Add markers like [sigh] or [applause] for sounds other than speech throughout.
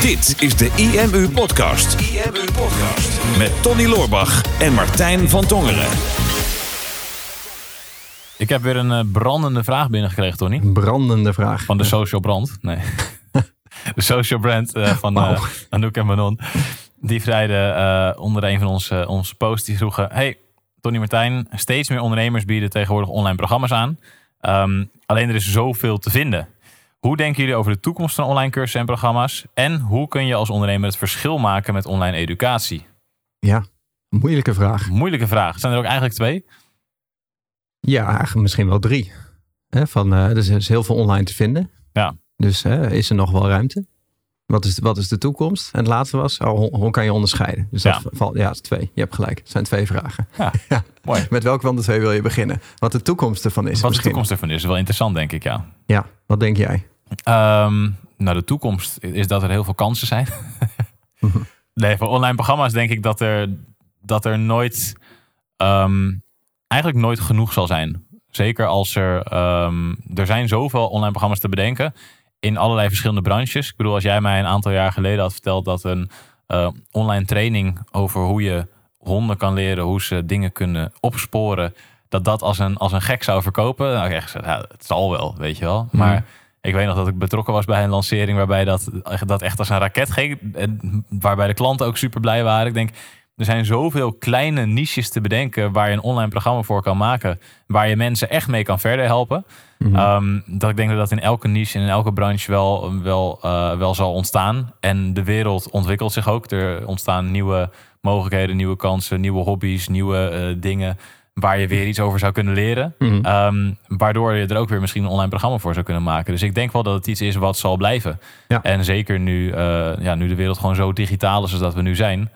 Dit is de IMU Podcast. IMU Podcast. Met Tony Loorbach en Martijn van Tongeren. Ik heb weer een eh, brandende vraag binnengekregen, Tony. Een brandende vraag. Van de Social Brand. Nee. [laughs] de Social Brand eh, van uh, Anouk en Manon. Die vrijden onder een van onze, onze posts. Die vroegen... Hey, Tony Martijn. Steeds meer ondernemers bieden tegenwoordig online programma's aan. Ehm, alleen er is zoveel te vinden. Hoe denken jullie over de toekomst van online cursussen en programma's? En hoe kun je als ondernemer het verschil maken met online educatie? Ja, moeilijke vraag. Moeilijke vraag. Zijn er ook eigenlijk twee? Ja, eigenlijk misschien wel drie. van, uh, er is heel veel online te vinden. Ja. Dus is er nog wel ruimte? Wat is, wat is de toekomst? En het laatste was, oh, hoe, kan je onderscheiden? Dus dat ja. valt, ja, het is twee. Je hebt gelijk. Het zijn twee vragen. Ja, [laughs] mooi. Met welke van de twee wil je beginnen? Wat de toekomst ervan is. Wat de toekomst ervan is, wel interessant, denk ik, ja. Ja, wat denk jij? Um, nou, de toekomst is dat er heel veel kansen zijn. [laughs] nee, voor online programma's denk ik dat er, dat er nooit, ehm, eigenlijk nooit genoeg zal zijn. Zeker als er, um, er zijn zoveel online programma's te bedenken in allerlei verschillende branches. Ik bedoel, als jij mij een aantal jaar geleden had verteld dat een uh, online training over hoe je honden kan leren, hoe ze dingen kunnen opsporen, dat dat als een, als een gek zou verkopen. Nou, ik echt gezegd, ja, het zal wel, weet je wel. Mhm. Maar ik weet nog dat ik betrokken was bij een lancering waarbij dat, dat echt als een raket ging. Waarbij de klanten ook super blij waren. Ik denk, er zijn zoveel kleine niches te bedenken waar je een online programma voor kan maken. Waar je mensen echt mee kan verder helpen. Mhm. Ehm, dat ik denk dat dat in elke niche en in elke branche wel, wel, uh, wel zal ontstaan. En de wereld ontwikkelt zich ook. Er ontstaan nieuwe mogelijkheden, nieuwe kansen, nieuwe hobby's, nieuwe uh, dingen waar je weer iets over zou kunnen leren. Mhm. Ehm, waardoor je er ook weer misschien een online programma voor zou kunnen maken. Dus ik denk wel dat het iets is wat zal blijven. Ja. En zeker nu, uh, ja, nu de wereld gewoon zo digitaal is als dat we nu zijn.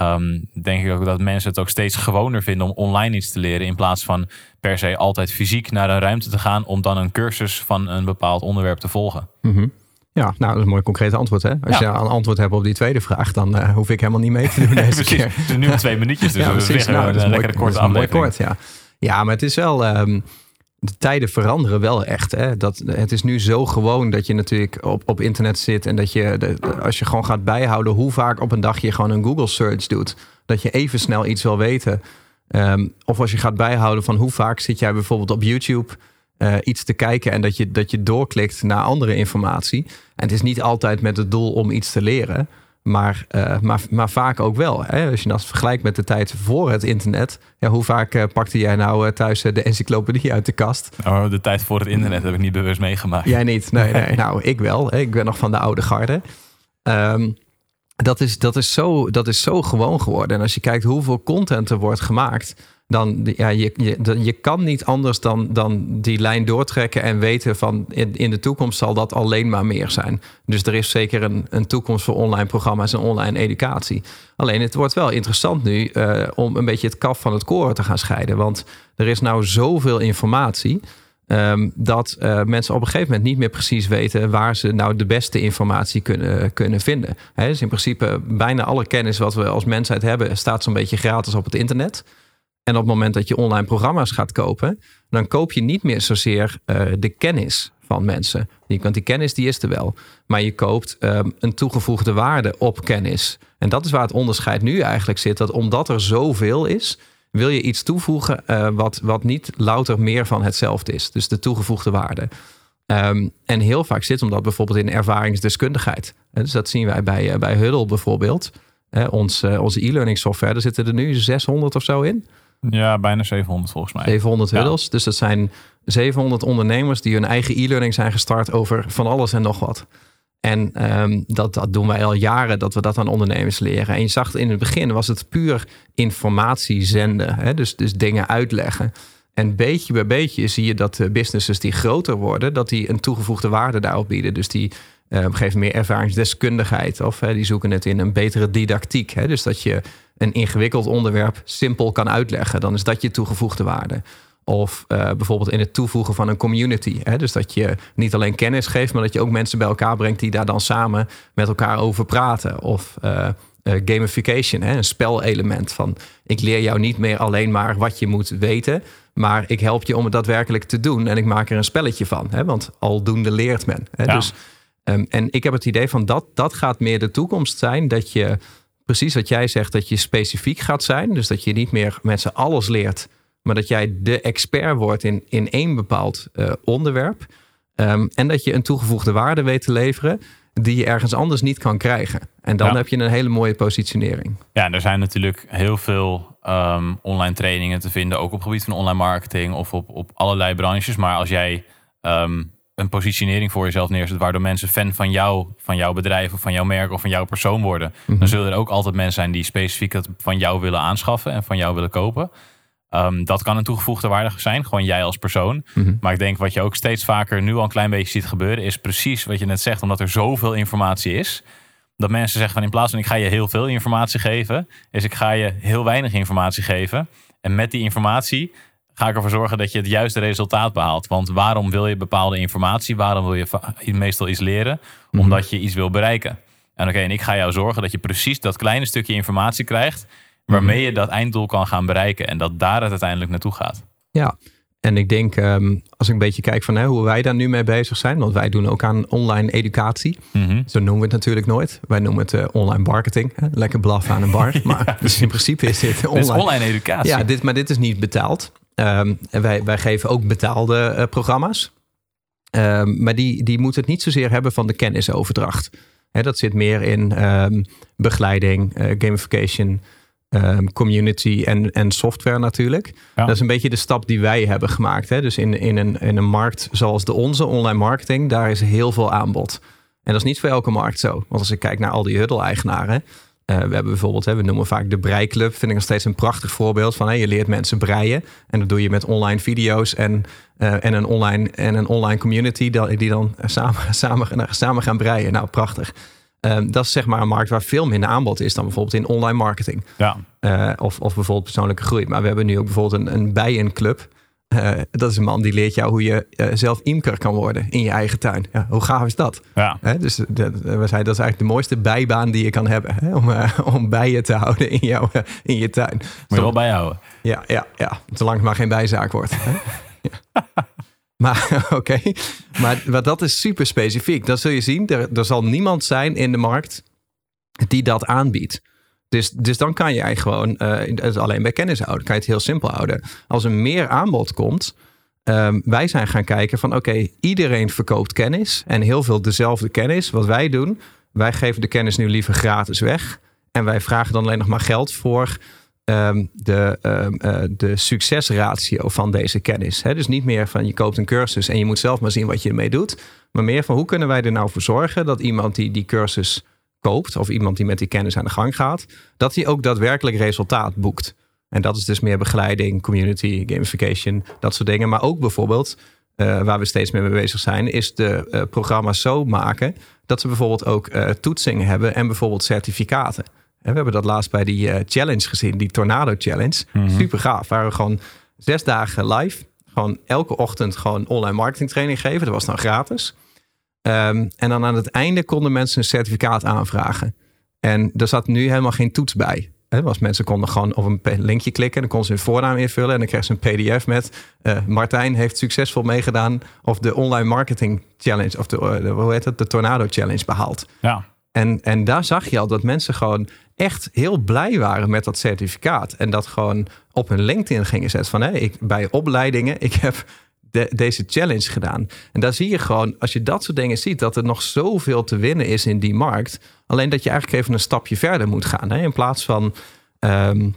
Um, denk ik ook dat mensen het ook steeds gewoner vinden om online iets te leren. In plaats van per se altijd fysiek naar een ruimte te gaan om dan een cursus van een bepaald onderwerp te volgen. Mm Ja, nou, dat is een mooi concreet antwoord. Hè? Als je een antwoord hebt op die tweede vraag, dan uh, hoef ik helemaal niet mee te doen [laughs] deze keer. Is nu twee minuutjes, dus ja, we nou, een lekkere korte aflevering. Mooi kort, ja. ja, maar het is wel... Um, de tijden veranderen wel echt. Hè? Dat, het is nu zo gewoon dat je natuurlijk op, op internet zit en dat je, de, als je gewoon gaat bijhouden hoe vaak op een dag je gewoon een Google search doet, dat je even snel iets wil weten. Um, of als je gaat bijhouden van hoe vaak zit jij bijvoorbeeld op YouTube uh, iets te kijken en dat je, dat je doorklikt naar andere informatie. En het is niet altijd met het doel om iets te leren. Maar, uh, maar, maar vaak ook wel. Hè? Als je dat vergelijkt met de tijd voor het internet. Ja, hoe vaak uh, pakte jij nou thuis de encyclopedie uit de kast? Oh, de tijd voor het internet heb ik niet bewust meegemaakt. Jij niet? Nee, nee. [laughs] nou, ik wel. Ik ben nog van de oude garde. Um, dat, is, dat, is zo, dat is zo gewoon geworden. En als je kijkt hoeveel content er wordt gemaakt dan ja, je, je, je kan niet anders dan, dan die lijn doortrekken en weten van in, in de toekomst zal dat alleen maar meer zijn. Dus er is zeker een, een toekomst voor online programma's en online educatie. Alleen het wordt wel interessant nu uh, om een beetje het kaf van het koren te gaan scheiden. Want er is nou zoveel informatie. Um, dat uh, mensen op een gegeven moment niet meer precies weten waar ze nou de beste informatie kunnen, kunnen vinden. He, dus in principe bijna alle kennis wat we als mensheid hebben, staat zo'n beetje gratis op het internet. En op het moment dat je online programma's gaat kopen, dan koop je niet meer zozeer uh, de kennis van mensen. Want die kennis die is er wel. Maar je koopt um, een toegevoegde waarde op kennis. En dat is waar het onderscheid nu eigenlijk zit. Dat omdat er zoveel is, wil je iets toevoegen uh, wat, wat niet louter meer van hetzelfde is. Dus de toegevoegde waarde. Um, en heel vaak zit omdat bijvoorbeeld in ervaringsdeskundigheid. Dus dat zien wij bij, uh, bij Huddle bijvoorbeeld. ons, onze e-learning software, er zitten er nu 600 of zo in. Ja, bijna 700 volgens mij. 700 huddles. Dus dat zijn 700 ondernemers die hun eigen e-learning zijn gestart over van alles en nog wat. En um, dat, dat doen wij al jaren, dat we dat aan ondernemers leren. En je zag in het begin was het puur informatie zenden. Hè? Dus, dus dingen uitleggen. En beetje bij beetje zie je dat de businesses die groter worden, dat die een toegevoegde waarde daarop bieden. Dus die uh, geven meer ervaringsdeskundigheid. Of uh, die zoeken het in een betere didactiek. Hè? Dus dat je een ingewikkeld onderwerp simpel kan uitleggen. Dan is dat je toegevoegde waarde. Of uh, bijvoorbeeld in het toevoegen van een community. Hè? Dus dat je niet alleen kennis geeft, maar dat je ook mensen bij elkaar brengt die daar dan samen met elkaar over praten. Of uh, gamification, hè? een spelelement van ik leer jou niet meer alleen maar wat je moet weten, maar ik help je om het daadwerkelijk te doen en ik maak er een spelletje van. Hè? Want aldoende leert men. Hè? Ja. Dus Ehm, en ik heb het idee van dat, dat gaat meer de toekomst zijn. Dat je, precies wat jij zegt, dat je specifiek gaat zijn. Dus dat je niet meer mensen alles leert. Maar dat jij de expert wordt in, in één bepaald uh, onderwerp. Um, en dat je een toegevoegde waarde weet te leveren die je ergens anders niet kan krijgen. En dan heb je een hele mooie positionering. Ja, er zijn natuurlijk heel veel um, online trainingen te vinden, ook op het gebied van online marketing of op, op allerlei branches. Maar als jij um, een positionering voor jezelf neerzet, waardoor mensen fan van jou, van jouw bedrijf of van jouw merk of van jouw persoon worden, dan mhm. zullen er ook altijd mensen zijn die specifiek het van jou willen aanschaffen en van jou willen kopen. Um, dat kan een toegevoegde waarde zijn, gewoon jij als persoon. Mhm. Maar ik denk wat je ook steeds vaker nu al een klein beetje ziet gebeuren, is precies wat je net zegt, omdat er zoveel informatie is. Dat mensen zeggen van in plaats van ik ga je heel veel informatie geven, is ik ga je heel weinig informatie geven. En met die informatie ga ik ervoor zorgen dat je het juiste resultaat behaalt. Want waarom wil je bepaalde informatie? Waarom wil je meestal iets leren? Mhm. Omdat je iets wil bereiken. En oké, en ik ga jou zorgen dat je precies dat kleine stukje informatie krijgt waarmee je dat einddoel kan gaan bereiken en dat daar het uiteindelijk naartoe gaat. Ja, en ik denk, ehm, als ik een beetje kijk van hè, hoe wij daar nu mee bezig zijn, want wij doen ook aan online educatie. Mhm. Zo noemen we het natuurlijk nooit. Wij noemen het uh, online marketing. Hè? Lekker blaffen aan een bar. [laughs] Maar dus in principe is dit online, is online educatie. Ja, dit, maar dit is niet betaald. Um, en wij, wij geven ook betaalde uh, programma's. Um, maar die, die moeten het niet zozeer hebben van de kennisoverdracht. Dat zit meer in begeleiding, uh, gamification, Ehm, community en, en software natuurlijk. Dat is een beetje de stap die wij hebben gemaakt. Hè? Dus in, in, een, in een markt zoals de onze, online marketing, daar is heel veel aanbod. En dat is niet voor elke markt zo. Want als ik kijk naar al die huddle-eigenaren. Uh, we hebben bijvoorbeeld, hè, we noemen vaak de Breiklub. Vind ik nog steeds een prachtig voorbeeld van. Hè, je leert mensen breien. En dat doe je met online video's en, uh, en, een, online, en een online community. Die dan samen, [laughs] samen, samen gaan breien. Nou, prachtig. Ehm, dat is zeg maar een markt waar veel minder aanbod is dan bijvoorbeeld in online marketing. Ja. Uh, of, of bijvoorbeeld persoonlijke groei. Maar we hebben nu ook bijvoorbeeld een, een bijenclub. Uh, dat is een man die leert jou hoe je uh, zelf imker kan worden in je eigen tuin. Ja, hoe gaaf is dat? Ja. dus we zeiden dat is eigenlijk de mooiste bijbaan die je kan hebben. om, om bijen te houden in, jouw, in je tuin. Moet je wel bijhouden. Ja, ja, ja, zolang het maar geen bijzaak wordt. ja. [laughs] Maar [laughs] oké, maar, maar, dat is super specifiek. Dat zul je zien. Er, er, zal niemand zijn in de markt die dat aanbiedt. Dus, dus dan kan je eigenlijk gewoon uh, alleen bij kennis houden. kan je het heel simpel houden. Als er meer aanbod komt, um, wij zijn gaan kijken van oké, iedereen verkoopt kennis en heel veel dezelfde kennis. Wat wij doen, wij geven de kennis nu liever gratis weg. En wij vragen dan alleen nog maar geld voor Ehm, de, um, uh, de succesratio van deze kennis. Dus niet meer van je koopt een cursus en je moet zelf maar zien wat je ermee doet. Maar meer van hoe kunnen wij er nou voor zorgen dat iemand die die cursus koopt, of iemand die met die kennis aan de gang gaat, dat hij ook daadwerkelijk resultaat boekt. En dat is dus meer begeleiding, community, gamification, dat soort dingen. Maar ook bijvoorbeeld, uh, waar we steeds meer mee bezig zijn, is de uh, programma's zo maken dat ze bijvoorbeeld ook uh, toetsingen hebben en bijvoorbeeld certificaten. En we hebben dat laatst bij die challenge gezien, die Tornado Challenge. Mm Super gaaf. Waar we gewoon zes dagen live, gewoon elke ochtend gewoon online marketing training geven. Dat was dan gratis. Um, en dan aan het einde konden mensen een certificaat aanvragen. En er zat nu helemaal geen toets bij. Was mensen konden gewoon op een linkje klikken. Dan konden ze hun voornaam invullen. En dan kreeg ze een pdf met... Uh, Martijn heeft succesvol meegedaan... of de online marketing challenge... of de, uh, de, hoe heet het, de Tornado Challenge behaald. Ja. En, en daar zag je al dat mensen gewoon echt heel blij waren met dat certificaat. En dat gewoon op hun LinkedIn gingen zetten van hé, ik, bij opleidingen, ik heb deze challenge gedaan. En daar zie je gewoon, als je dat soort dingen ziet, dat er nog zoveel te winnen is in die markt. Alleen dat je eigenlijk even een stapje verder moet gaan. Hè? In plaats van um,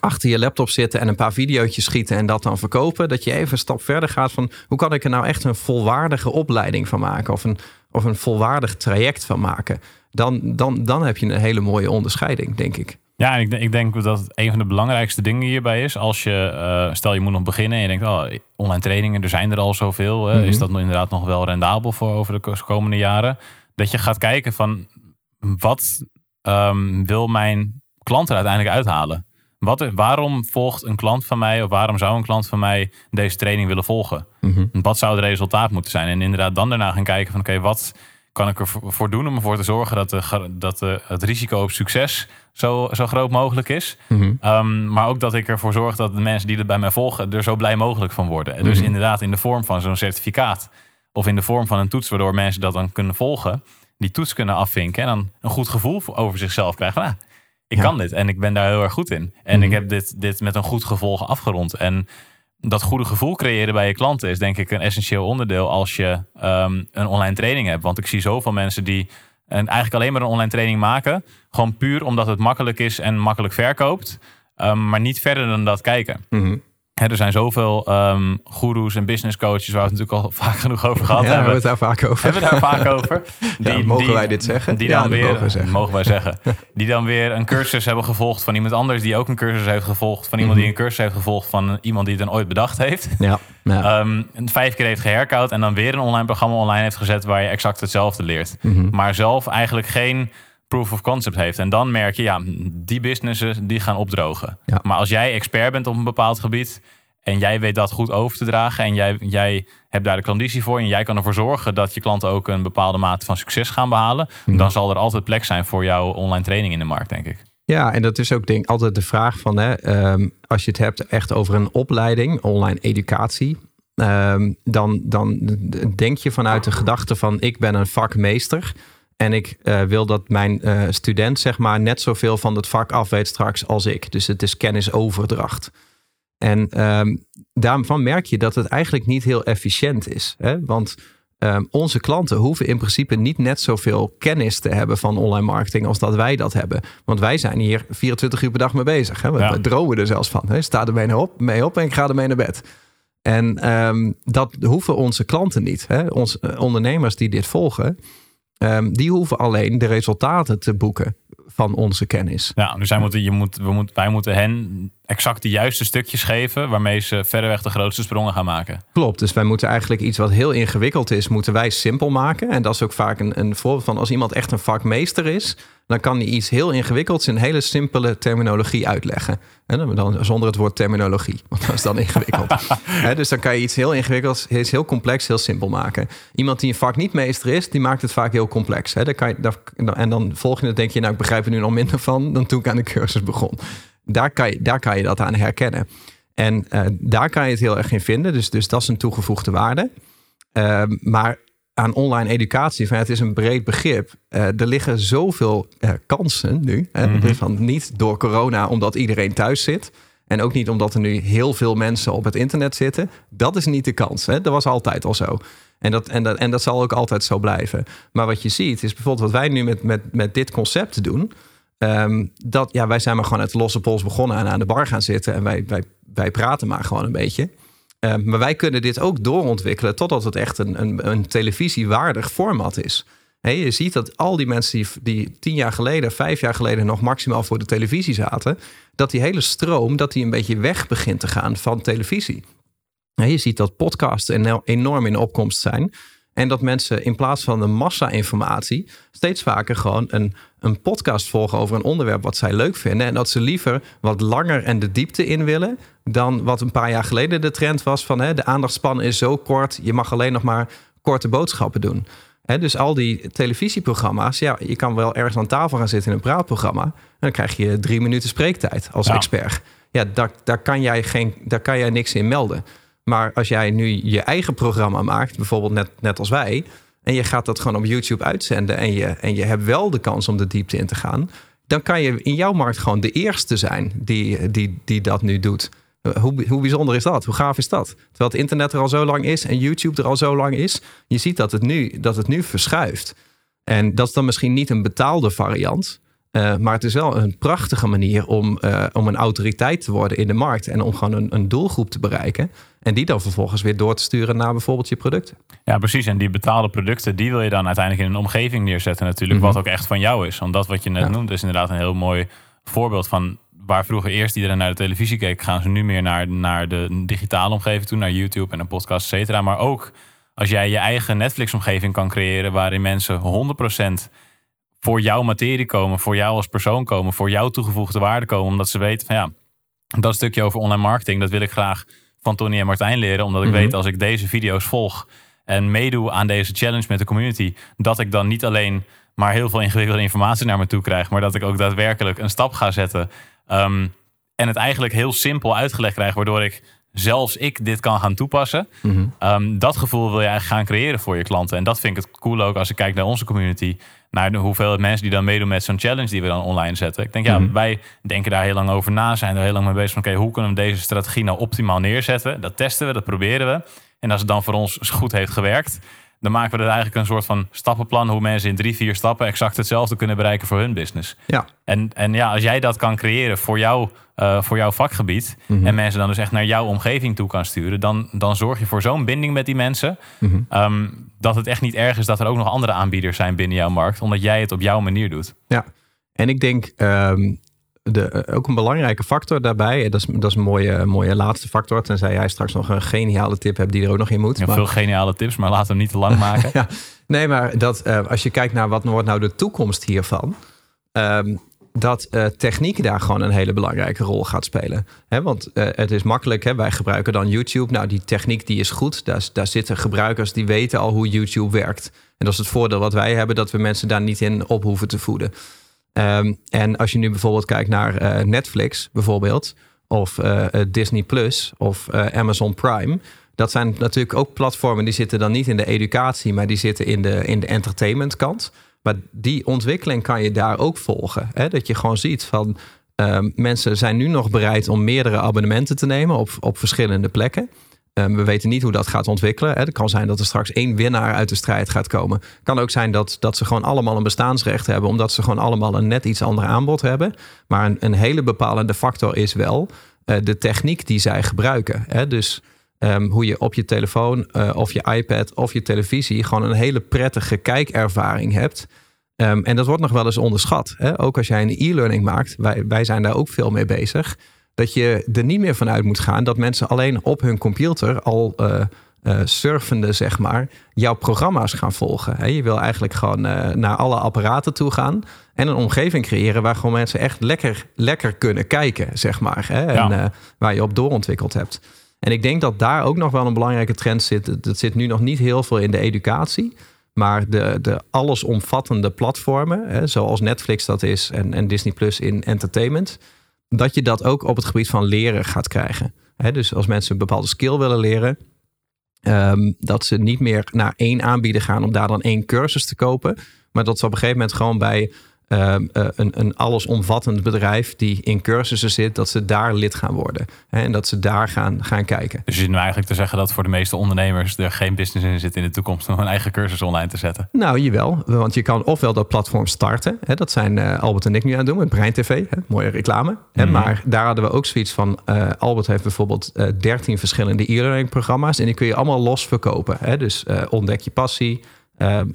achter je laptop zitten en een paar video's schieten en dat dan verkopen. Dat je even een stap verder gaat van hoe kan ik er nou echt een volwaardige opleiding van maken? Of een, of een volwaardig traject van maken dan, dan, dan heb je een hele mooie onderscheiding, denk ik. Ja, ik, ik denk dat het een van de belangrijkste dingen hierbij is. Als je, uh, stel je moet nog beginnen en je denkt, oh, online trainingen, er zijn er al zoveel. Mm Is dat inderdaad nog wel rendabel voor over de komende jaren? Dat je gaat kijken van, wat um, wil mijn klant er uiteindelijk uithalen? Wat, waarom volgt een klant van mij of waarom zou een klant van mij deze training willen volgen? Mhm. Wat zou het resultaat moeten zijn? En inderdaad dan daarna gaan kijken van oké, wat kan ik ervoor doen om ervoor te zorgen dat, de, dat de, het risico op succes zo, zo groot mogelijk is. Mhm. Ehm, maar ook dat ik ervoor zorg dat de mensen die er bij mij volgen er zo blij mogelijk van worden. Dus mhm. inderdaad in de vorm van zo'n certificaat Of in de vorm van een toets, waardoor mensen dat dan kunnen volgen. Die toets kunnen afvinken en dan een goed gevoel over zichzelf krijgen. Ah, ik kan dit en ik ben daar heel erg goed in. En ik Mhm. heb dit, dit met een goed gevolg afgerond. En dat goede gevoel creëren bij je klanten is denk ik een essentieel onderdeel als je ehm, een online training hebt. Want ik zie zoveel mensen die en eigenlijk alleen maar een online training maken. Gewoon puur omdat het makkelijk is en makkelijk verkoopt. ehm, maar niet verder dan dat kijken. Mhm. Er zijn zoveel ehm goeroes en business coaches waar we het natuurlijk al [laughs] vaak genoeg over gehad Ja, we hebben hebben. het daar vaak over. Hebben we daar vaak [laughs] over. Ja, mogen wij dit zeggen? Die dan weer, mogen we zeggen. mogen wij zeggen. [laughs] Die dan weer een cursus hebben gevolgd van iemand anders die ook een cursus heeft gevolgd. Van iemand Mhm. die een cursus heeft gevolgd van iemand die het dan ooit bedacht heeft. Ja, ja. En vijf keer heeft geherkoud en dan weer een online programma online heeft gezet waar je exact hetzelfde leert. Mhm. Maar zelf eigenlijk geen proof of concept heeft. En dan merk je, ja, die businessen die gaan opdrogen. Ja. Maar als jij expert bent op een bepaald gebied en jij weet dat goed over te dragen en jij, jij hebt daar de conditie voor en jij kan ervoor zorgen dat je klanten ook een bepaalde mate van succes gaan behalen, Mhm. dan zal er altijd plek zijn voor jouw online training in de markt, denk ik. Ja, en dat is ook denk, altijd de vraag van, hè, ehm, als je het hebt echt over een opleiding, online educatie, ehm, dan, dan denk je vanuit de gedachte van ik ben een vakmeester en ik eh, wil dat mijn eh, student zeg maar net zoveel van het vak af weet straks als ik. Dus het is kennisoverdracht. En ehm, daarvan merk je dat het eigenlijk niet heel efficiënt is. Hè? Want ehm, onze klanten hoeven in principe niet net zoveel kennis te hebben van online marketing als dat wij dat hebben. Want wij zijn hier 24 uur per dag mee bezig. Hè? We, Ja. dromen er zelfs van. Hè? Sta er mee op, mee op en ik ga ermee naar bed. En ehm, dat hoeven onze klanten niet. Hè? Onze eh, ondernemers die dit volgen, ehm, die hoeven alleen de resultaten te boeken van onze kennis. Ja, dus wij moeten, je moet, we moet, wij moeten hen exact de juiste stukjes geven waarmee ze verreweg de grootste sprongen gaan maken. Klopt, dus wij moeten eigenlijk iets wat heel ingewikkeld is, moeten wij simpel maken. En dat is ook vaak een, een voorbeeld van als iemand echt een vakmeester is, dan kan hij iets heel ingewikkelds in hele simpele terminologie uitleggen. En dan, dan zonder het woord terminologie, want dat is dan ingewikkeld. [laughs] Dus dan kan je iets heel ingewikkelds, iets heel complex, heel simpel maken. Iemand die een vak niet meester is, die maakt het vaak heel complex. Dan kan je, dat- en dan volg je het, denk je, nou ik begrijp nu nog minder van dan toen ik aan de cursus begon. Daar kan je, daar kan je dat aan herkennen. En eh, daar kan je het heel erg in vinden. Dus, dus dat is een toegevoegde waarde. Ehm, maar aan online educatie, van, ja, het is een breed begrip. Eh, er liggen zoveel eh, kansen nu. Mhm. van, niet door corona, omdat iedereen thuis zit. En ook niet omdat er nu heel veel mensen op het internet zitten. Dat is niet de kans. Hè? Dat was altijd al zo. En dat, en, dat, en dat zal ook altijd zo blijven. Maar wat je ziet, is bijvoorbeeld wat wij nu met, met, met dit concept doen. Ehm, dat, ja, wij zijn maar gewoon uit losse pols begonnen en aan de bar gaan zitten. En wij, wij, wij praten maar gewoon een beetje. Ehm, maar wij kunnen dit ook doorontwikkelen totdat het echt een, een, een televisiewaardig format is. Hé, je ziet dat al die mensen die, die tien jaar geleden, vijf jaar geleden nog maximaal voor de televisie zaten, dat die hele stroom, dat die een beetje weg begint te gaan van televisie. Hé, je ziet dat podcasts eno- enorm in opkomst zijn. En dat mensen in plaats van de massa-informatie steeds vaker gewoon een, een podcast volgen over een onderwerp wat zij leuk vinden. En dat ze liever wat langer en de diepte in willen dan wat een paar jaar geleden de trend was van hè, de aandachtspannen is zo kort, je mag alleen nog maar korte boodschappen doen. Hè, dus al die televisieprogramma's, ja, je kan wel ergens aan tafel gaan zitten in een praatprogramma. En dan krijg je drie minuten spreektijd als Ja. expert. Ja, daar, daar, kan jij geen, daar kan jij niks in melden. Maar als jij nu je eigen programma maakt, bijvoorbeeld net, net als wij, en je gaat dat gewoon op YouTube uitzenden en je, en je hebt wel de kans om de diepte in te gaan, dan kan je in jouw markt gewoon de eerste zijn die, die, die dat nu doet. Hoe, hoe bijzonder is dat? Hoe gaaf is dat? Terwijl het internet er al zo lang is en YouTube er al zo lang is, je ziet dat het nu, dat het nu verschuift. En dat is dan misschien niet een betaalde variant. Eh, maar het is wel een prachtige manier om, eh, om een autoriteit te worden in de markt. En om gewoon een, een doelgroep te bereiken. En die dan vervolgens weer door te sturen naar bijvoorbeeld je producten. Ja, precies. En die betaalde producten, die wil je dan uiteindelijk in een omgeving neerzetten natuurlijk, Mhm. wat ook echt van jou is. Want dat wat je net Ja. noemt is inderdaad een heel mooi voorbeeld van waar vroeger eerst iedereen naar de televisie keek, gaan ze nu meer naar, naar de digitale omgeving toe, naar YouTube en een podcast, et cetera. Maar ook als jij je eigen Netflix-omgeving kan creëren waarin mensen 100% voor jouw materie komen, voor jou als persoon komen, voor jouw toegevoegde waarde komen, omdat ze weten van ja, dat stukje over online marketing, dat wil ik graag van Tony en Martijn leren, omdat ik Mhm. weet als ik deze video's volg en meedoe aan deze challenge met de community, dat ik dan niet alleen maar heel veel ingewikkelde informatie naar me toe krijg, maar dat ik ook daadwerkelijk een stap ga zetten. Ehm, en het eigenlijk heel simpel uitgelegd krijg, waardoor ik zelfs ik dit kan gaan toepassen. Ehm, dat gevoel wil je eigenlijk gaan creëren voor je klanten. En dat vind ik het cool ook als ik kijk naar onze community. Naar de hoeveelheid mensen die dan meedoen met zo'n challenge die we dan online zetten. Ik denk, ja, wij denken daar heel lang over na. Zijn er heel lang mee bezig van, oké, hoe kunnen we deze strategie nou optimaal neerzetten? Dat testen we, dat proberen we. En als het dan voor ons goed heeft gewerkt, dan maken we er eigenlijk een soort van stappenplan hoe mensen in drie, vier stappen exact hetzelfde kunnen bereiken voor hun business. Ja. En, en ja, als jij dat kan creëren voor, jou, uh, voor jouw vakgebied Mhm. en mensen dan dus echt naar jouw omgeving toe kan sturen, dan, dan zorg je voor zo'n binding met die mensen. Mhm. ehm, dat het echt niet erg is dat er ook nog andere aanbieders zijn binnen jouw markt, omdat jij het op jouw manier doet. Ja, en ik denk ehm, de, eh, ook een belangrijke factor daarbij, en dat is, dat is een mooie, mooie laatste factor, tenzij jij straks nog een geniale tip hebt die er ook nog in moet. Maar- veel geniale tips, maar laten we hem niet te lang [laughs] maken. ja, nee, maar dat, eh, als je kijkt naar wat wordt nou de toekomst hiervan, ehm, dat eh, techniek daar gewoon een hele belangrijke rol gaat spelen. Want het is makkelijk, hè, wij gebruiken dan YouTube. Nou, die techniek die is goed. Daar, daar zitten gebruikers die weten al hoe YouTube werkt. En dat is het voordeel wat wij hebben, dat we mensen daar niet in op hoeven te voeden. Ehm, en als je nu bijvoorbeeld kijkt naar eh, Netflix, bijvoorbeeld, of eh, eh, Disney Plus of Amazon Prime. Dat zijn natuurlijk ook platformen die zitten dan niet in de educatie, maar die zitten in de, in de entertainment kant. Maar die ontwikkeling kan je daar ook volgen. Hè? Dat je gewoon ziet van ehm, mensen zijn nu nog bereid om meerdere abonnementen te nemen op, op verschillende plekken. Ehm, we weten niet hoe dat gaat ontwikkelen. Het kan zijn dat er straks één winnaar uit de strijd gaat komen. Kan ook zijn dat, dat ze gewoon allemaal een bestaansrecht hebben, omdat ze gewoon allemaal een net iets ander aanbod hebben. Maar een, een hele bepalende factor is wel eh, de techniek die zij gebruiken. Hè. Dus ehm, hoe je op je telefoon eh, of je iPad of je televisie gewoon een hele prettige kijkervaring hebt. Ehm, en dat wordt nog wel eens onderschat. Hè? Ook als jij een e-learning maakt, wij, wij zijn daar ook veel mee bezig. Dat je er niet meer vanuit moet gaan dat mensen alleen op hun computer al eh, surfende, zeg maar, jouw programma's gaan volgen. Hè? Je wil eigenlijk gewoon eh, naar alle apparaten toe gaan en een omgeving creëren waar gewoon mensen echt lekker, lekker kunnen kijken, zeg maar. Hè? En Ja. waar je op doorontwikkeld hebt. En ik denk dat daar ook nog wel een belangrijke trend zit. Dat zit nu nog niet heel veel in de educatie. Maar de, de allesomvattende platformen, hè, zoals Netflix dat is en, en Disney Plus in entertainment, dat je dat ook op het gebied van leren gaat krijgen. Dus als mensen een bepaalde skill willen leren, ehm, dat ze niet meer naar één aanbieder gaan om daar dan één cursus te kopen, maar dat ze op een gegeven moment gewoon bij ehm, eh, een, een allesomvattend bedrijf die in cursussen zit, dat ze daar lid gaan worden. Hè, en dat ze daar gaan, gaan kijken. Dus je zit nu eigenlijk te zeggen dat voor de meeste ondernemers er geen business in zit in de toekomst om een eigen cursus online te zetten. Nou, jawel. Want je kan ofwel dat platform starten. Hè, dat zijn eh, Albert en ik nu aan het doen met Brein TV. Hè, mooie reclame. Hè, Mhm. maar daar hadden we ook zoiets van... eh, Albert heeft bijvoorbeeld eh 13 verschillende e-learning programma's. En die kun je allemaal los verkopen. Hè. Dus ontdek je passie. eh, eh,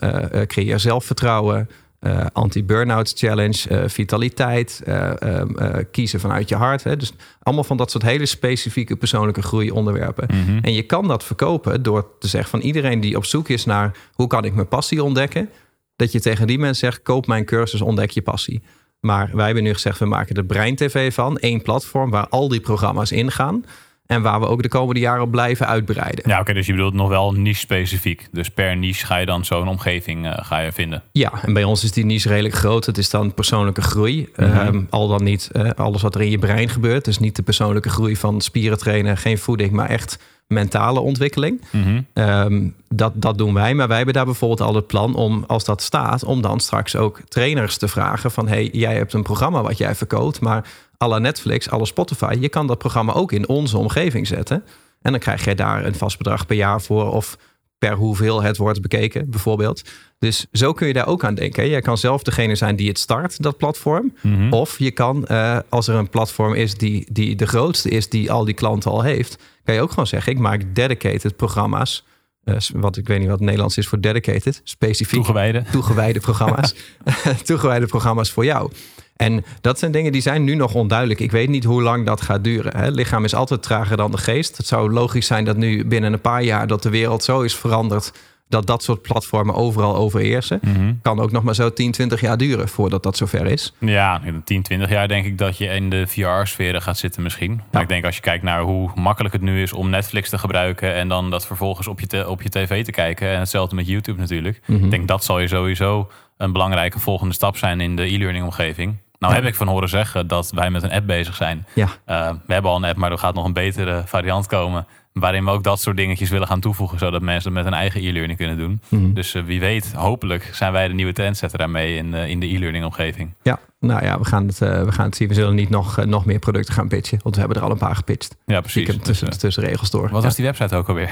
eh, creëer zelfvertrouwen. Eh, Anti-burnout challenge. eh, vitaliteit. eh, ehm, eh, kiezen vanuit je hart. Hè. Dus allemaal van dat soort hele specifieke persoonlijke groei onderwerpen. Mhm. En je kan dat verkopen door te zeggen van iedereen die op zoek is naar hoe kan ik mijn passie ontdekken, dat je tegen die mensen zegt: koop mijn cursus, ontdek je passie. Maar wij hebben nu gezegd: we maken er Brein TV van, één platform waar al die programma's in gaan en waar we ook de komende jaren op blijven uitbreiden. Ja, oké, dus je bedoelt nog wel niche specifiek. Dus per niche ga je dan zo'n omgeving eh, ga je vinden. Ja, en bij ons is die niche redelijk groot. Het is dan persoonlijke groei. Ehm, al dan niet eh, alles wat er in je brein gebeurt. Dus niet de persoonlijke groei van spieren trainen, geen voeding, maar echt mentale ontwikkeling. Mhm. Ehm, dat, dat doen wij. Maar wij hebben daar bijvoorbeeld al het plan om, als dat staat, om dan straks ook trainers te vragen van hey, jij hebt een programma wat jij verkoopt, maar alle Netflix, alle Spotify, je kan dat programma ook in onze omgeving zetten. En dan krijg jij daar een vast bedrag per jaar voor of per hoeveel het wordt bekeken, bijvoorbeeld. Dus zo kun je daar ook aan denken. Jij kan zelf degene zijn die het start, dat platform. Mhm. Of je kan, eh, als er een platform is die, die de grootste is, die al die klanten al heeft, kan je ook gewoon zeggen: ik maak dedicated programma's. Eh, wat ik weet niet wat het Nederlands is voor dedicated, specifiek Toegewijde. toegewijde programma's. [laughs] [laughs] toegewijde programma's voor jou. En dat zijn dingen die zijn nu nog onduidelijk. Ik weet niet hoe lang dat gaat duren. Hè. Het lichaam is altijd trager dan de geest. Het zou logisch zijn dat nu binnen een paar jaar dat de wereld zo is veranderd dat dat soort platformen overal overheersen. Mhm. Kan ook nog maar zo 10, 20 jaar duren voordat dat zover is. Ja, in 10, 20 jaar denk ik dat je in de VR-sferen gaat zitten misschien. Maar ik denk als je kijkt naar hoe makkelijk het nu is om Netflix te gebruiken... en dan dat vervolgens op je, te- op je tv te kijken. En hetzelfde met YouTube natuurlijk. Mhm. Ik denk dat zal je sowieso een belangrijke volgende stap zijn in de e-learning omgeving. Nou heb ik van horen zeggen dat wij met een app bezig zijn. Ja. Uh, we hebben al een app, maar er gaat nog een betere variant komen. Waarin we ook dat soort dingetjes willen gaan toevoegen. Zodat mensen met een eigen e-learning kunnen doen. Mhm. Dus uh, wie weet, hopelijk zijn wij de nieuwe trendsetter daarmee in, uh, in de e-learning omgeving. Ja, nou ja, we gaan het, uh, we gaan het zien. We zullen niet nog, nog meer producten gaan pitchen. Want we hebben er al een paar gepitcht. Ja, precies. Heb tussen, Dus, tussen regels door. Wat was die website ook alweer?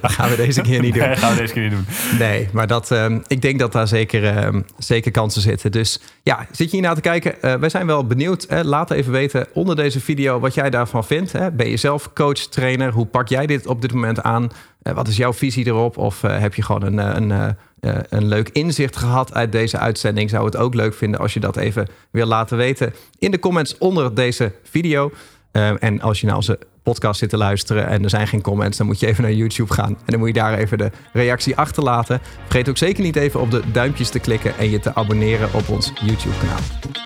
dat [laughs] gaan we deze keer niet doen. Nee, [laughs] gaan we deze keer niet doen. Nee, maar dat, um, ik denk dat daar zeker, um, zeker kansen zitten. Dus ja, zit je hier naar te kijken? Uh, wij zijn wel benieuwd. Hè? Laat even weten onder deze video wat jij daarvan vindt. Hè? Ben je zelf coach, trainer? Hoe pak jij dit op dit moment aan? Wat is jouw visie erop? Of heb je gewoon een, een, een, een leuk inzicht gehad uit deze uitzending? Zou het ook leuk vinden als je dat even wil laten weten in de comments onder deze video. Uh, en als je naar onze podcast zit te luisteren en er zijn geen comments, dan moet je even naar YouTube gaan. En dan moet je daar even de reactie achterlaten. Vergeet ook zeker niet even op de duimpjes te klikken en je te abonneren op ons YouTube-kanaal.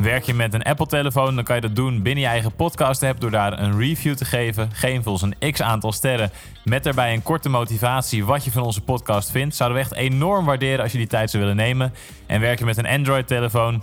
Werk je met een Apple-telefoon, dan kan je dat doen binnen je eigen podcast-app door daar een review te geven. Geef ons een x aantal sterren met daarbij een korte motivatie wat je van onze podcast vindt. Zouden we echt enorm waarderen als je die tijd zou willen nemen. En werk je met een Android-telefoon,